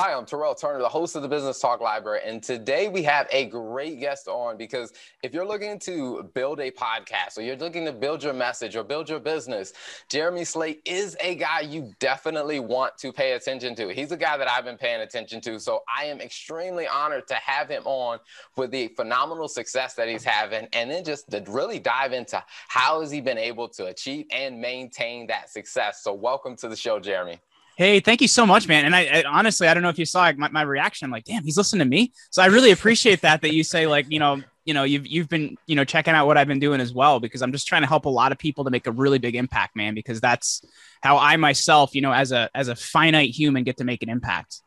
Hi, I'm Terrell Turner, the host of the Business Talk Library. And today we have a great guest on because if you're looking to build a podcast or you're looking to build your message or build your business, Jeremy Slate is a guy you definitely want to pay attention to. He's a guy that I've been paying attention to. So I am extremely honored to have him on with the phenomenal success that he's having and then just to really dive into how has he been able to achieve and maintain that success. So welcome to the show, Jeremy. Hey, thank you so much, man. And I, I, honestly, I don't know if you saw my, my reaction. I'm like, damn, he's listening to me. So I really appreciate that, that you say like, you know, you know, you've, you've been, you know, checking out what I've been doing as well, because I'm just trying to help a lot of people to make a really big impact, man, because that's how I myself, you know, as a, as a finite human get to make an impact.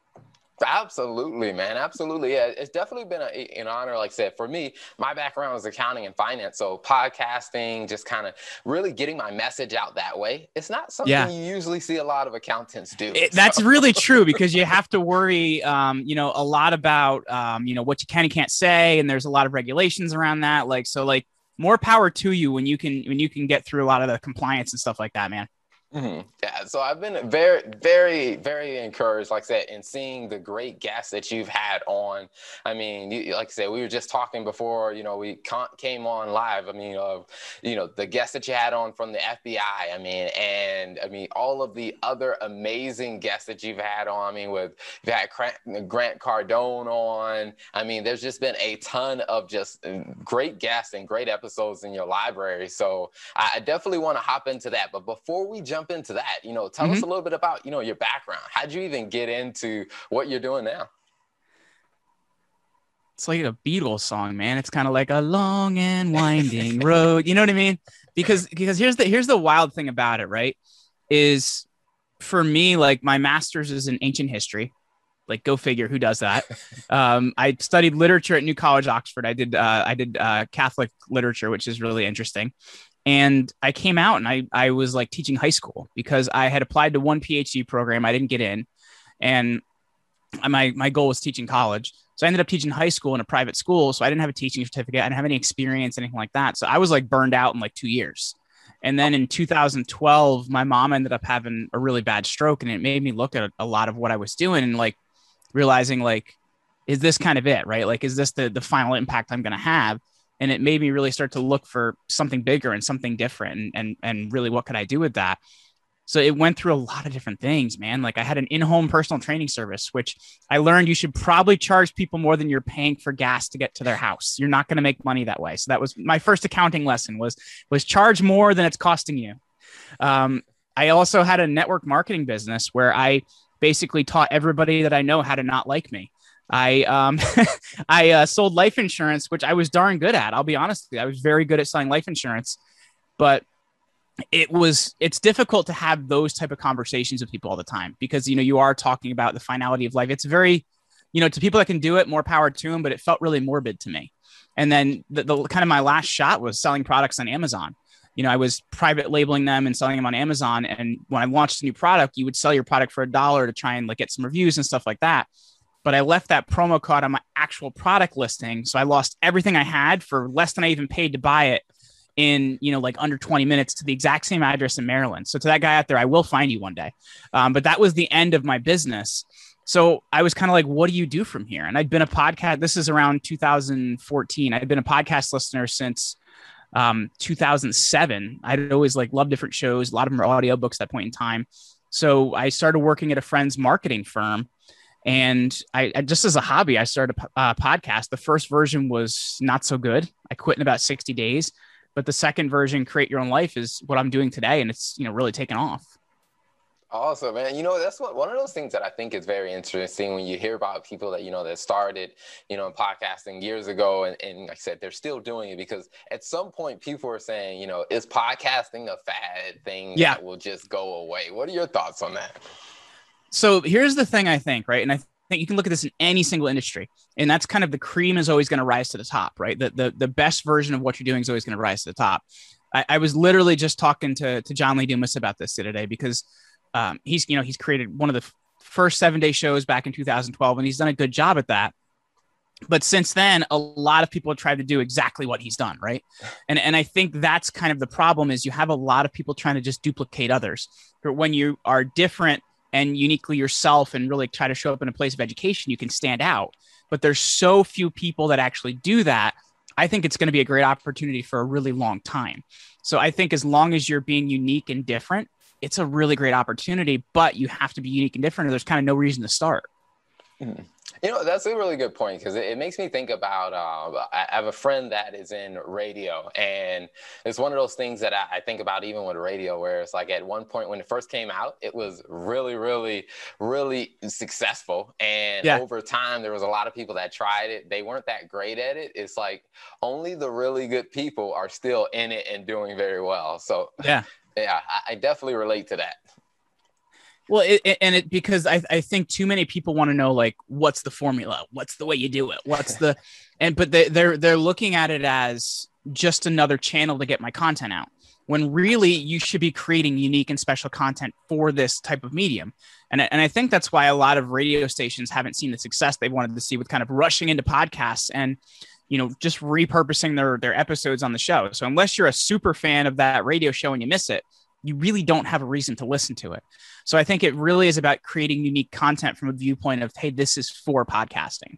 Absolutely, man. Absolutely. Yeah, it's definitely been a, an honor. Like I said, for me, my background is accounting and finance. So podcasting, just kind of really getting my message out that way. It's not something yeah. you usually see a lot of accountants do. It, so. That's really true because you have to worry, um, you know, a lot about, um, you know, what you can and can't say. And there's a lot of regulations around that. Like, so like more power to you when you can, when you can get through a lot of the compliance and stuff like that, man. Mm-hmm. Yeah, so I've been very, very, very encouraged, like I said, in seeing the great guests that you've had on. I mean, you, like I said, we were just talking before, you know, we came on live. I mean, of, you know, the guests that you had on from the FBI. I mean, and I mean, all of the other amazing guests that you've had on. I mean, with you had Grant Cardone on. I mean, there's just been a ton of just uh, great guests and great episodes in your library. So I definitely want to hop into that. But before we jump jump into that, you know, tell mm-hmm. us a little bit about, you know, your background. How'd you even get into what you're doing now? It's like a Beatles song, man. It's kind of like a long and winding road. You know what I mean? Because because here's the here's the wild thing about it, right? Is for me, like my master's is in ancient history. Like, go figure, who does that? um, I studied literature at New College, Oxford. I did uh, I did uh, Catholic literature, which is really interesting and I came out and I I was like teaching high school because I had applied to one PhD program I didn't get in, and my my goal was teaching college. So I ended up teaching high school in a private school. So I didn't have a teaching certificate. I didn't have any experience, anything like that. So I was like burned out in like two years. And then in 2012, my mom ended up having a really bad stroke, and it made me look at a lot of what I was doing and like realizing like, is this kind of it, right? Like, is this the the final impact I'm going to have? And it made me really start to look for something bigger and something different and and, and really what could i do with that? So it went through a lot of different things man. Like i had an in-home personal training service which i learned you should probably charge people more than you're paying for gas to get to their house. You're not going to make money that way. So that was my first accounting lesson was was charge more than it's costing you. Um, i also had a network marketing business where i basically taught everybody that i know how to not like me I um, I uh, sold life insurance, which I was darn good at. I'll be honest with you, I was very good at selling life insurance, but it was it's difficult to have those type of conversations with people all the time because you know you are talking about the finality of life. It's very you know to people that can do it, more power to them, but it felt really morbid to me. And then the, the kind of my last shot was selling products on Amazon you know, I was private labeling them and selling them on Amazon. And when I launched a new product, you would sell your product for a dollar to try and like get some reviews and stuff like that but I left that promo code on my actual product listing. So I lost everything I had for less than I even paid to buy it in, you know, like under 20 minutes to the exact same address in Maryland. So to that guy out there, I will find you one day. Um, but that was the end of my business. So I was kind of like, what do you do from here? And I'd been a podcast. This is around 2014. I'd been a podcast listener since um, 2007. I'd always like loved different shows. A lot of them were audiobooks at that point in time. So I started working at a friend's marketing firm and I, I, just as a hobby, I started a uh, podcast. The first version was not so good. I quit in about 60 days, but the second version, Create Your Own Life, is what I'm doing today, and it's you know really taken off. Awesome, man. You know, that's what, one of those things that I think is very interesting when you hear about people that, you know, that started, you know, podcasting years ago. And, and like I said, they're still doing it because at some point people are saying, you know, is podcasting a fad thing yeah. that will just go away? What are your thoughts on that? So here's the thing I think, right? And I think you can look at this in any single industry, and that's kind of the cream is always going to rise to the top, right? The, the the best version of what you're doing is always going to rise to the top. I, I, was literally just talking to to John Lee Dumas about this today because um, he's you know he's created one of the first seven day shows back in 2012, and he's done a good job at that. But since then, a lot of people have tried to do exactly what he's done, right? And and I think that's kind of the problem is you have a lot of people trying to just duplicate others. But when you are different and uniquely yourself and really try to show up in a place of education, you can stand out. But there's so few people that actually do that. I think it's going to be a great opportunity for a really long time. So I think as long as you're being unique and different, it's a really great opportunity, but you have to be unique and different, or there's kind of no reason to start. Mm-hmm. You know, that's a really good point because it, it, makes me think about. Uh, I have a friend that is in radio, and it's one of those things that I, I, think about even with radio, where it's like at one point when it first came out, it was really, really, really successful. And yeah. over time, there was a lot of people that tried it. They weren't that great at it. It's like only the really good people are still in it and doing very well. So, yeah. Yeah, I, I definitely relate to that. Well, it, it, and it because I, I think too many people want to know like what's the formula, what's the way you do it, what's the, and but they, they're they're looking at it as just another channel to get my content out. When really you should be creating unique and special content for this type of medium, and and I think that's why a lot of radio stations haven't seen the success they wanted to see with kind of rushing into podcasts and you know just repurposing their their episodes on the show. So unless you're a super fan of that radio show and you miss it, you really don't have a reason to listen to it. So I think it really is about creating unique content from a viewpoint of, hey, this is for podcasting.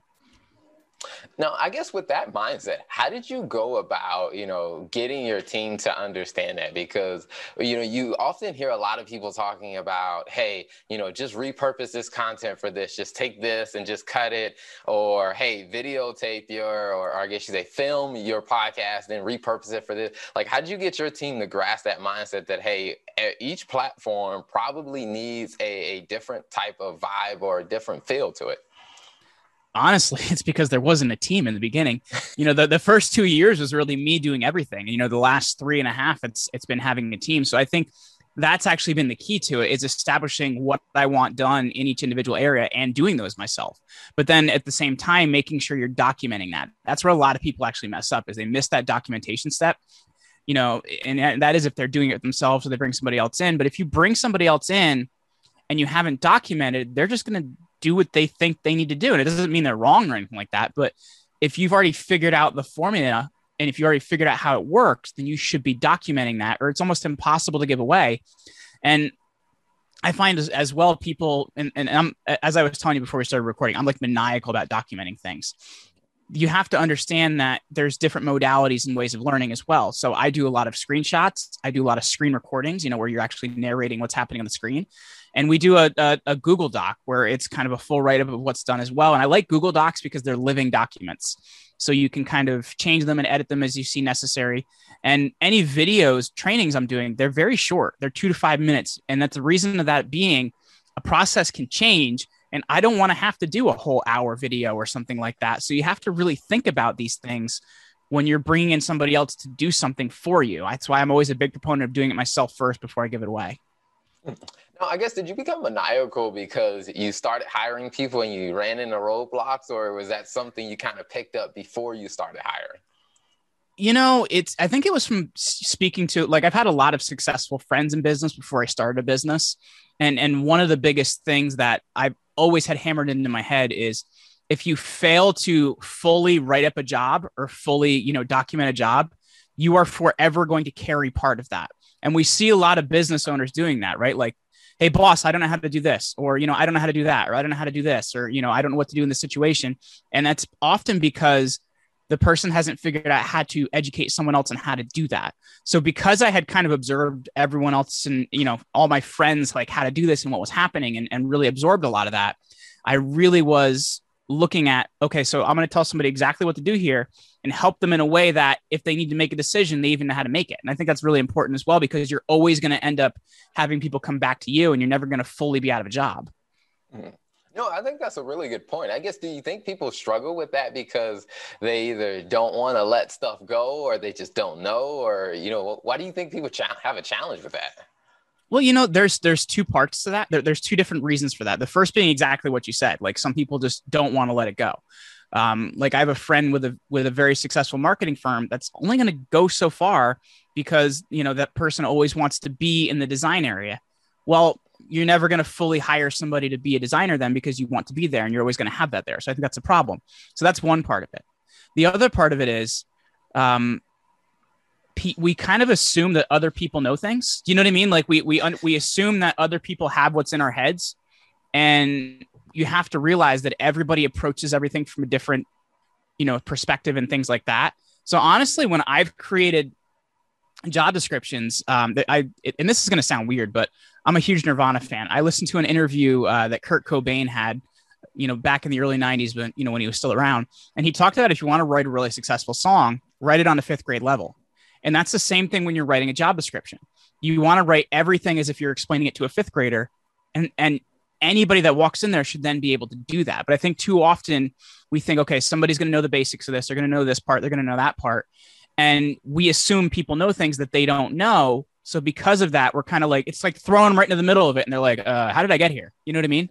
Now, I guess with that mindset, how did you go about, you know, getting your team to understand that? Because, you know, you often hear a lot of people talking about, hey, you know, just repurpose this content for this, just take this and just cut it, or hey, videotape your, or, I guess you say, film your podcast and repurpose it for this. Like, how did you get your team to grasp that mindset that, hey, each platform probably needs a, a different type of vibe or a different feel to it? Honestly, it's because there wasn't a team in the beginning. You know, the, the first two years was really me doing everything. You know, the last three and a half, it's it's been having a team. So I think that's actually been the key to it is establishing what I want done in each individual area and doing those myself. But then at the same time, making sure you're documenting that. That's where a lot of people actually mess up is they miss that documentation step. You know, and that is if they're doing it themselves or they bring somebody else in. But if you bring somebody else in and you haven't documented, they're just going to do what they think they need to do. And it doesn't mean they're wrong or anything like that. But if you've already figured out the formula and if you already figured out how it works, then you should be documenting that, or it's almost impossible to give away. And I find as, as well people, and, and I'm, as I was telling you before we started recording, I'm like maniacal about documenting things. You have to understand that there's different modalities and ways of learning as well. So I do a lot of screenshots. I do a lot of screen recordings, you know, where you're actually narrating what's happening on the screen and we do a, a, a, google doc where it's kind of a full write-up of what's done as well. And i like google docs because they're living documents. So you can kind of change them and edit them as you see necessary. And any videos trainings i'm doing they're very short. They're two to five minutes. And that's the reason of that being a process can change. And i don't want to have to do a whole hour video or something like that. So you have to really think about these things when you're bringing in somebody else to do something for you. That's why i'm always a big proponent of doing it myself first before i give it away hmm. Now, I guess did you become maniacal because you started hiring people and you ran into roadblocks, or was that something you kind of picked up before you started hiring? You know, it's I think it was from speaking to like I've had a lot of successful friends in business before I started a business. And and one of the biggest things that I've always had hammered into my head is if you fail to fully write up a job or fully, you know, document a job, you are forever going to carry part of that. And we see a lot of business owners doing that, right? Like, hey, boss, I don't know how to do this, or, you know, I don't know how to do that, or I don't know how to do this, or, you know, I don't know what to do in this situation. And that's often because the person hasn't figured out how to educate someone else on how to do that. So because I had kind of observed everyone else and, you know, all my friends, like how to do this and what was happening and, and really absorbed a lot of that, I really was looking at, okay, so I'm going to tell somebody exactly what to do here and help them in a way that if they need to make a decision, they even know how to make it. And I think that's really important as well because you're always going to end up having people come back to you and you're never going to fully be out of a job. Mm-hmm. No, I think that's a really good point. I guess, do you think people struggle with that because they either don't want to let stuff go or they just don't know? Or, you know, why do you think people cha- have a challenge with that? Well, you know, there's there's two parts to that. There, there's two different reasons for that. The first being exactly what you said. Like some people just don't want to let it go. Um, like I have a friend with a with a very successful marketing firm that's only going to go so far because you know that person always wants to be in the design area. Well, you're never going to fully hire somebody to be a designer then because you want to be there and you're always going to have that there. So I think that's a problem. So that's one part of it. The other part of it is um, we kind of assume that other people know things. Do you know what I mean? Like we we we assume that other people have what's in our heads and you have to realize that everybody approaches everything from a different you know perspective and things like that so honestly when i've created job descriptions um, that i and this is going to sound weird but i'm a huge nirvana fan i listened to an interview uh, that kurt cobain had you know back in the early 90s when you know when he was still around and he talked about if you want to write a really successful song write it on a fifth grade level and that's the same thing when you're writing a job description. You want to write everything as if you're explaining it to a fifth grader and and anybody that walks in there should then be able to do that. But i think too often we think okay somebody's going to know the basics of this they're going to know this part they're going to know that part. And we assume people know things that they don't know. So because of that we're kind of like it's like throwing them right into the middle of it and they're like uh, how did i get here? You know what i mean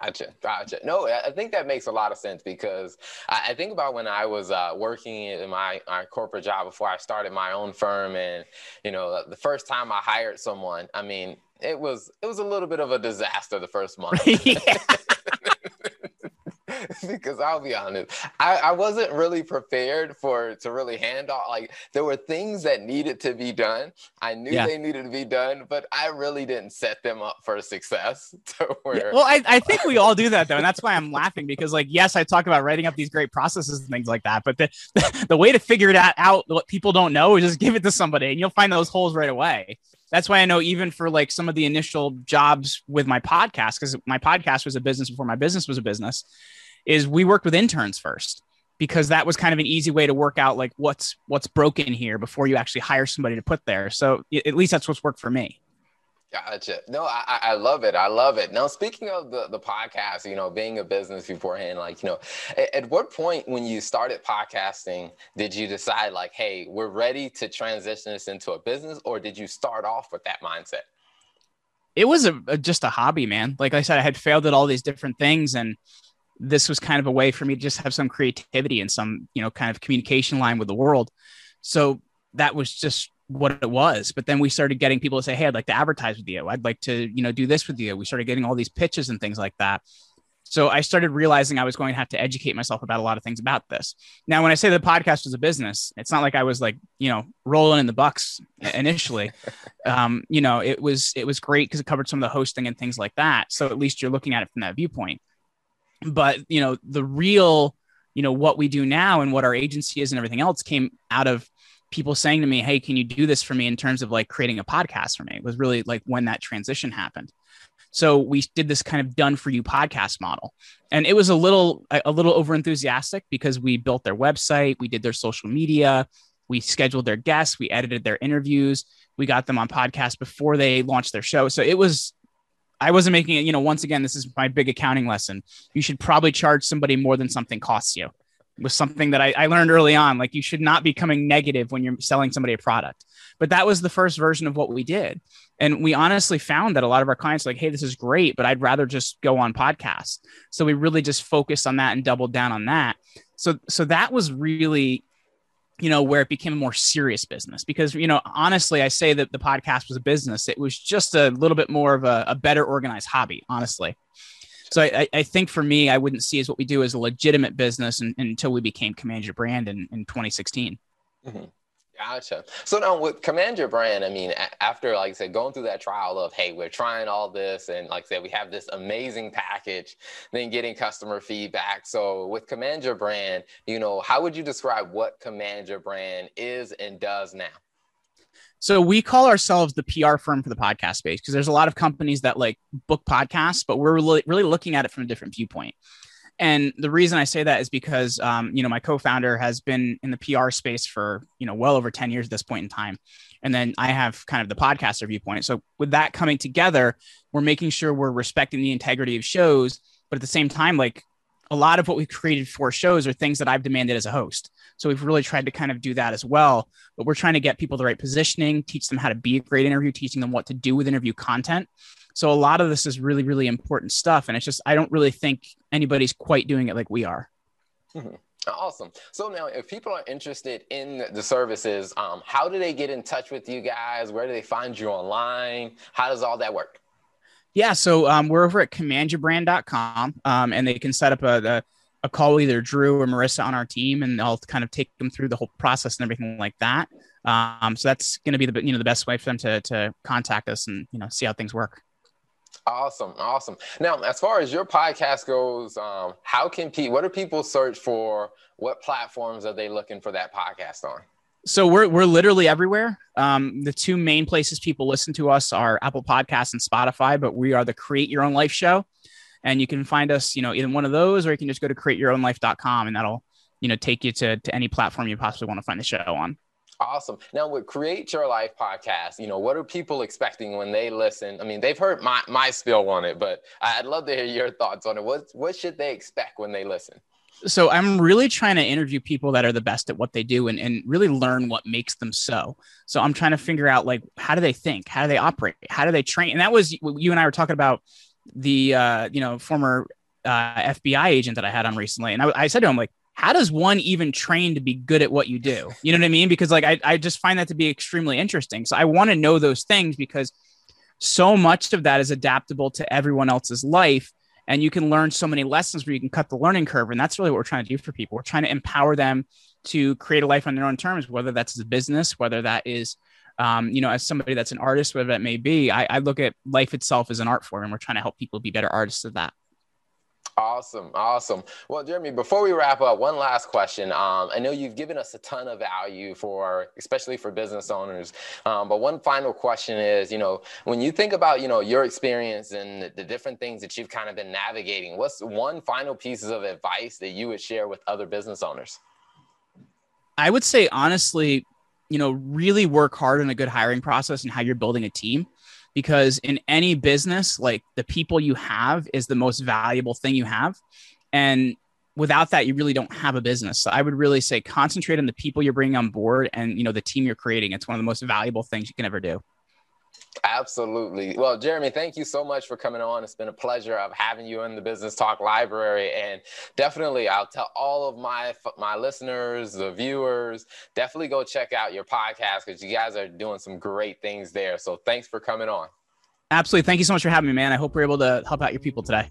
Gotcha, gotcha. No, I think that makes a lot of sense because I think about when I was uh, working in my, my corporate job before I started my own firm, and you know, the first time I hired someone, I mean, it was it was a little bit of a disaster the first month. because I'll be honest, I, I wasn't really prepared for to really hand off. Like there were things that needed to be done. I knew yeah. they needed to be done, but I really didn't set them up for success. Where... Yeah, well, I, I think we all do that though, and that's why I'm laughing because like yes, I talk about writing up these great processes and things like that, but the the way to figure it out what people don't know is just give it to somebody, and you'll find those holes right away that's why I know even for like some of the initial jobs with my podcast, because my podcast was a business before my business was a business is we worked with interns first because that was kind of an easy way to work out like what's what's broken here before you actually hire somebody to put there. So at least that's what's worked for me. Gotcha. No, I, I love it. I love it. Now, speaking of the, the podcast, you know, being a business beforehand, like, you know, at, at, what point when you started podcasting did you decide, like, hey, we're ready to transition this into a business, or did you start off with that mindset? It was a, a just a hobby, man. Like I said, I had failed at all these different things, and this was kind of a way for me to just have some creativity and some, you know, kind of communication line with the world. So that was just what it was. But then we started getting people to say, Hey, I'd like to advertise with you. I'd like to, you know, do this with you. We started getting all these pitches and things like that. So I started realizing I was going to have to educate myself about a lot of things about this. Now, when I say the podcast was a business, it's not like I was like, you know, rolling in the bucks initially. um, you know, it was it was great because it covered some of the hosting and things like that. So at least you're looking at it from that viewpoint but you know the real you know what we do now and what our agency is and everything else came out of people saying to me hey can you do this for me in terms of like creating a podcast for me? It was really like when that transition happened. So we did this kind of done for you podcast model. And it was a little a little over enthusiastic because we built their website we did their social media we scheduled their guests we edited their interviews we got them on podcast before they launched their show. So it was I wasn't making it, you know, once again, this is my big accounting lesson. You should probably charge somebody more than something costs you. Was something that I, I learned early on. Like you should not be coming negative when you're selling somebody a product. But that was the first version of what we did. And we honestly found that a lot of our clients like, hey, this is great, but I'd rather just go on podcasts. So we really just focused on that and doubled down on that. So so that was really you know, where it became a more serious business. Because, you know, honestly, I say that the podcast was a business. It was just a little bit more of a, a better organized hobby, honestly. So I, I, think for me, I wouldn't see as what we do as a legitimate business until we became Command Your Brand in, in 2016. Mm-hmm. Gotcha. So now with Command Your Brand, I mean, after like I said, going through that trial of, hey, we're trying all this, and like I said, we have this amazing package, then getting customer feedback. So with Command Your Brand, you know, how would you describe what Command Your Brand is and does now? So we call ourselves the PR firm for the podcast space because there's a lot of companies that like book podcasts, but we're really, really looking at it from a different viewpoint. And the reason I say that is because, um, you know, my co-founder has been in the PR space for, you know, well over 10 years at this point in time. And then I have kind of the podcaster viewpoint. So with that coming together, we're making sure we're respecting the integrity of shows, but at the same time, like a lot of what we've created for shows are things that I've demanded as a host. So we've really tried to kind of do that as well. But we're trying to get people the right positioning, teach them how to be a great interview, teaching them what to do with interview content. So a lot of this is really, really important stuff. And it's just, I don't really think anybody's quite doing it like we are. Mm-hmm. Awesome. So now, if people are interested in the services, um, how do they get in touch with you guys? Where do they find you online? How does all that work? Yeah, so um, we're over at commandyourbrand.com um, and they can set up a, a, a, call with either Drew or Marissa on our team and I'll kind of take them through the whole process and everything like that. Um, so that's going to be the you know the best way for them to to contact us and you know see how things work. Awesome, awesome. Now, as far as your podcast goes, um, how can people? What do people search for? What platforms are they looking for that podcast on? So we're we're literally everywhere. Um, the two main places people listen to us are Apple Podcasts and Spotify, but we are the Create Your Own Life show, and you can find us, you know, in one of those, or you can just go to createyourownlife.com, and that'll you know take you to to any platform you possibly want to find the show on. Awesome. Now with Create Your Life podcast, you know, what are people expecting when they listen? I mean, they've heard my my spill on it, but I'd love to hear your thoughts on it. What what should they expect when they listen? So I'm really trying to interview people that are the best at what they do and, and really learn what makes them so. So I'm trying to figure out like how do they think? How do they operate? How do they train? And that was you and I were talking about the uh, you know, former uh, FBI agent that I had on recently. And I, I said to him, like, how does one even train to be good at what you do? You know what I mean? Because like I, I just find that to be extremely interesting. So I want to know those things because so much of that is adaptable to everyone else's life. And you can learn so many lessons where you can cut the learning curve. And that's really what we're trying to do for people. We're trying to empower them to create a life on their own terms, whether that's a business, whether that is um, you know, as somebody that's an artist, whatever that may be, I, I look at life itself as an art form, and we're trying to help people be better artists of that. Awesome, awesome. Well, Jeremy, before we wrap up, one last question. Um, I know you've given us a ton of value for, especially for business owners. Um, but one final question is, you know, when you think about, you know, your experience and the different things that you've kind of been navigating, what's one final pieces of advice that you would share with other business owners? I would say honestly, you know, really work hard on a good hiring process and how you're building a team because in any business, like the people you have is the most valuable thing you have. And without that, you really don't have a business. So I would really say concentrate on the people you're bringing on board and, you know, the team you're creating. It's one of the most valuable things you can ever do. Absolutely. Well, Jeremy, thank you so much for coming on. It's been a pleasure of having you in the Business Talk Library, and definitely, I'll tell all of my my listeners, the viewers, definitely go check out your podcast because you guys are doing some great things there. So, thanks for coming on. Absolutely. Thank you so much for having me, man. I hope we're able to help out your people today.